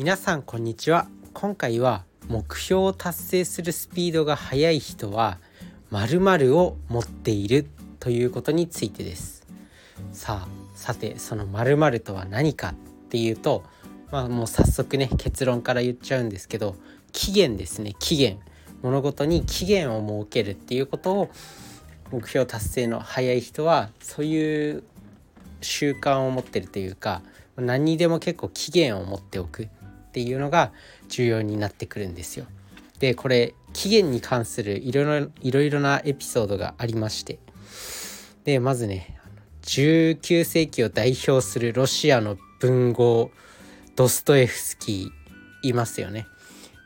皆さんこんにちは。今回は目標を達成するスピードが速い人は〇〇を持っているということについてです。さあさてその〇〇とは何かっていうとまあもう早速ね結論から言っちゃうんですけど期限ですね期限。物事に期限を設けるっていうことを目標達成の早い人はそういう習慣を持ってるというか何にでも結構期限を持っておく。っていうのが重要になってくるんですよ。でこれ期限に関するいろいろいろなエピソードがありましてでまずね19世紀を代表するロシアの文豪ドストエフスキーいますよね。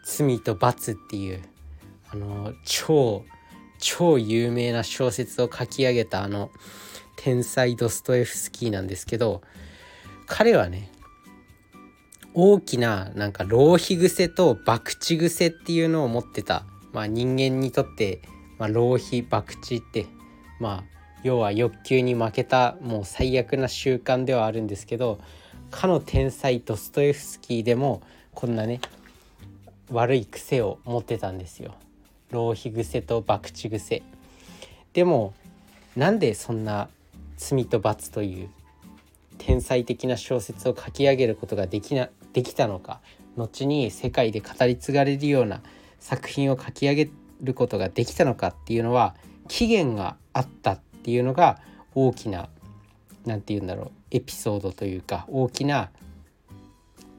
罪と罰っていうあの超超有名な小説を書き上げたあの天才ドストエフスキーなんですけど彼はね大きななんか浪費癖と博打癖っていうのを持ってた、まあ、人間にとって、まあ、浪費博打ってまあ要は欲求に負けたもう最悪な習慣ではあるんですけどかの天才ドストエフスキーでもこんなね悪い癖を持ってたんですよ。浪費癖と博打癖。でもなんでそんな罪と罰という天才的な小説を書き上げることができなできたのか後に世界で語り継がれるような作品を書き上げることができたのかっていうのは期限があったっていうのが大きな何て言うんだろうエピソードというか大きな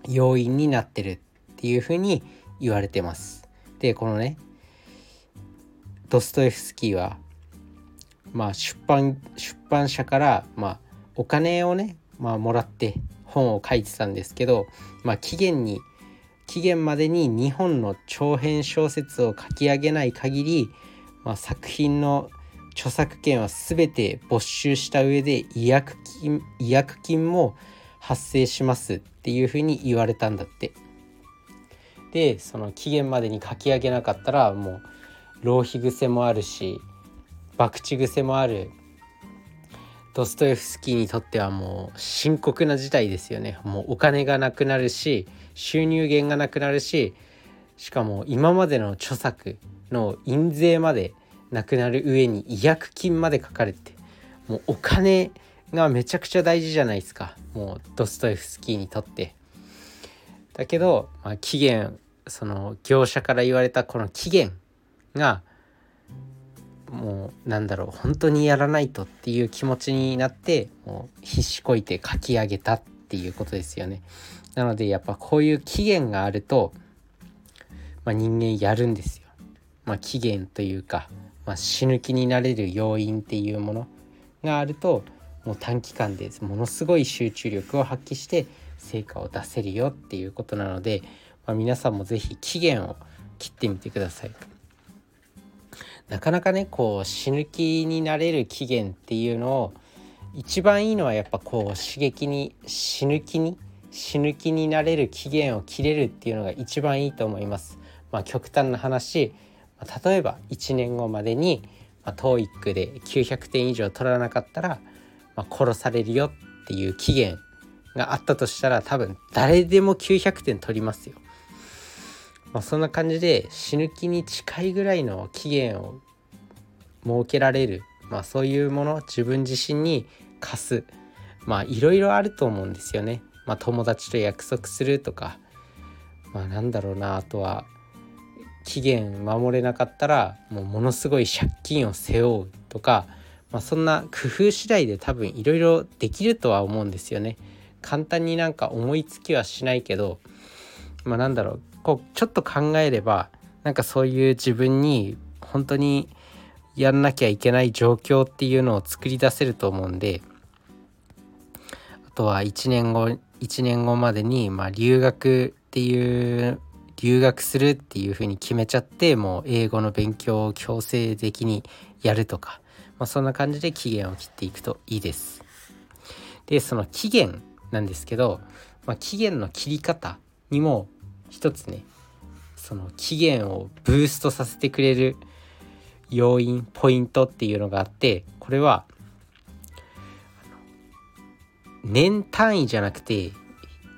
要因になってるっていうふうに言われてます。でこのねドストエフスキーはまあ出版出版社からまあお金をねまあもらって本を書いてたんですけどまあ期限に期限までに2本の長編小説を書き上げない限り、まあ、作品の著作権は全て没収した上で違約金違約金も発生しますっていうふうに言われたんだって。でその期限までに書き上げなかったらもう浪費癖もあるし博打癖もあるドストエフスキーにとってはもう深刻な事態ですよねもうお金がなくなるし収入源がなくなるししかも今までの著作の印税までなくなる上に違約金まで書かれてもうお金がめちゃくちゃ大事じゃないですかもうドストエフスキーにとって。だけど、まあ、期限その業者から言われたこの期限がもうなんだろう本当にやらないとっていう気持ちになってもう必死こいて書き上げたっていうことですよね。なのでやっぱこういう期限があると、まあ、人間やるんですよ。まあ、期限というか、まあ、死ぬ気になれる要因っていうものがあるともう短期間でものすごい集中力を発揮して成果を出せるよっていうことなので、まあ、皆さんも是非期限を切ってみてください。なかなかねこう死ぬ気になれる期限っていうのを一番いいのはやっぱこう刺激に死ぬ気に死ぬ気になれる期限を切れるっていうのが一番いいと思います。まあ、極端な話例えば1年後までに、まあ、TOEIC で900点以上取らなかったら、まあ、殺されるよっていう期限があったとしたら多分誰でも900点取りますよ。まあ、そんな感じで死ぬ気に近いぐらいの期限を設けられる、まあ、そういうもの自分自身に課すまあいろいろあると思うんですよね。まあ、友達と約束するとかまあなんだろうなあとは期限守れなかったらもうものすごい借金を背負うとか、まあ、そんな工夫次第で多分いろいろできるとは思うんですよね。簡単になんか思いつきはしないけどまあなんだろうこうちょっと考えればなんかそういう自分に本当にやんなきゃいけない状況っていうのを作り出せると思うんであとは1年後1年後までにまあ留学っていう留学するっていうふうに決めちゃってもう英語の勉強を強制的にやるとか、まあ、そんな感じで期限を切っていくといいです。でその期限なんですけど、まあ、期限の切り方にも一つねその期限をブーストさせてくれる要因ポイントっていうのがあってこれは年単位じゃなくて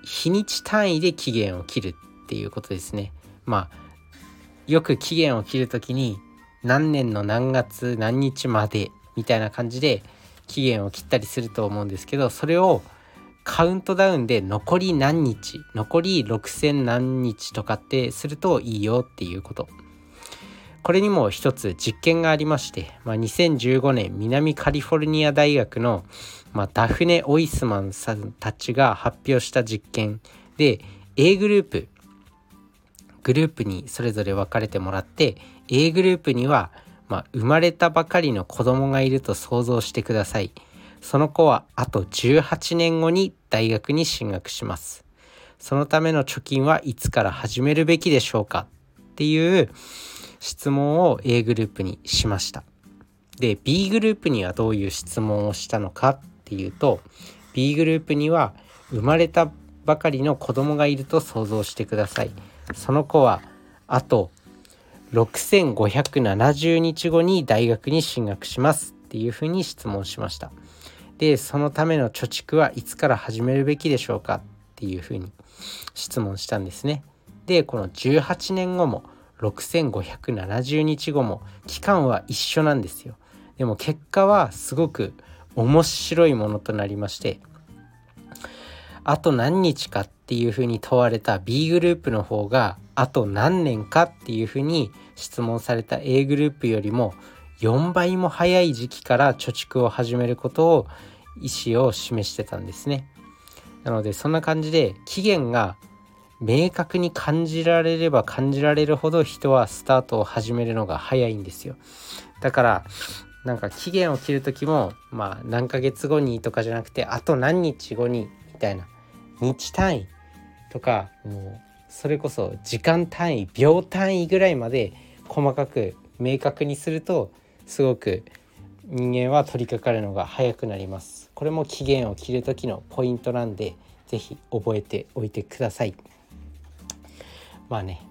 日にち単位で期限を切るっていうことですね。まあよく期限を切る時に何年の何月何日までみたいな感じで期限を切ったりすると思うんですけどそれをカウントダウンで残り何日残り6,000何日とかってするといいよっていうことこれにも一つ実験がありまして、まあ、2015年南カリフォルニア大学の、まあ、ダフネ・オイスマンさんたちが発表した実験で A グループグループにそれぞれ分かれてもらって A グループには、まあ、生まれたばかりの子供がいると想像してください。その子はあと18年後に大学に進学します。そのための貯金はいつから始めるべきでしょうかっていう質問を A グループにしました。で B グループにはどういう質問をしたのかっていうと B グループには生まれたばかりの子供がいると想像してください。その子はあと6570日後に大学に進学しますっていうふうに質問しました。でそのための貯蓄はいつから始めるべきでしょうかっていうふうに質問したんですね。でこの18年後も6570日後も期間は一緒なんですよ。でも結果はすごく面白いものとなりましてあと何日かっていうふうに問われた B グループの方があと何年かっていうふうに質問された A グループよりも4倍も早い時期から貯蓄を始めることを意思を示してたんですね。なのでそんな感じで期限が明確に感じられれば感じられるほど人はスタートを始めるのが早いんですよ。だからなんか期限を切る時もまあ何ヶ月後にとかじゃなくてあと何日後にみたいな日単位とかもうそれこそ時間単位秒単位ぐらいまで細かく明確にするとすごく人間は取り掛かるのが早くなります。これも期限を切る時のポイントなんで是非覚えておいてください。まあね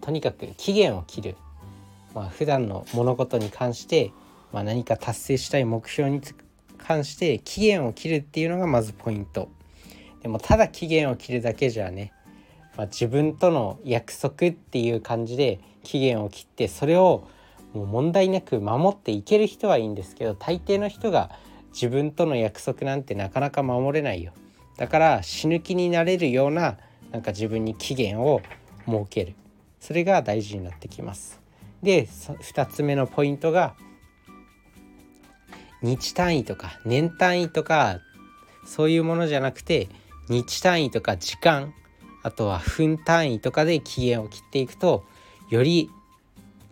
とにかく期限を切る。まあ普段の物事に関して、まあ、何か達成したい目標に関して期限を切るっていうのがまずポイント。でもただ期限を切るだけじゃね、まあ、自分との約束っていう感じで期限を切ってそれをもう問題なく守っていける人はいいんですけど大抵の人が自分との約束なんてなかなか守れないよ。だから死ぬ気になれるようななんか自分に期限を設ける。それが大事になってきます。で2つ目のポイントが日単位とか年単位とかそういうものじゃなくて日単位とか時間あとは分単位とかで期限を切っていくとより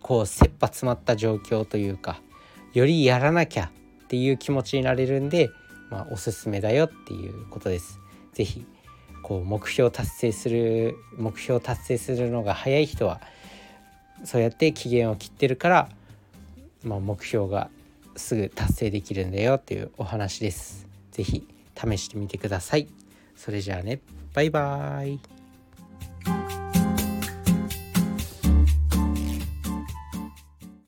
こう切羽詰まった状況というかよりやらなきゃっていう気持ちになれるんで、まあ、おすすめだよっていうことです。是非こう目標達成する目標達成するのが早い人はそうやって期限を切ってるから、まあ、目標がすぐ達成できるんだよっていうお話です。是非試してみてください。それじゃあねバイバーイ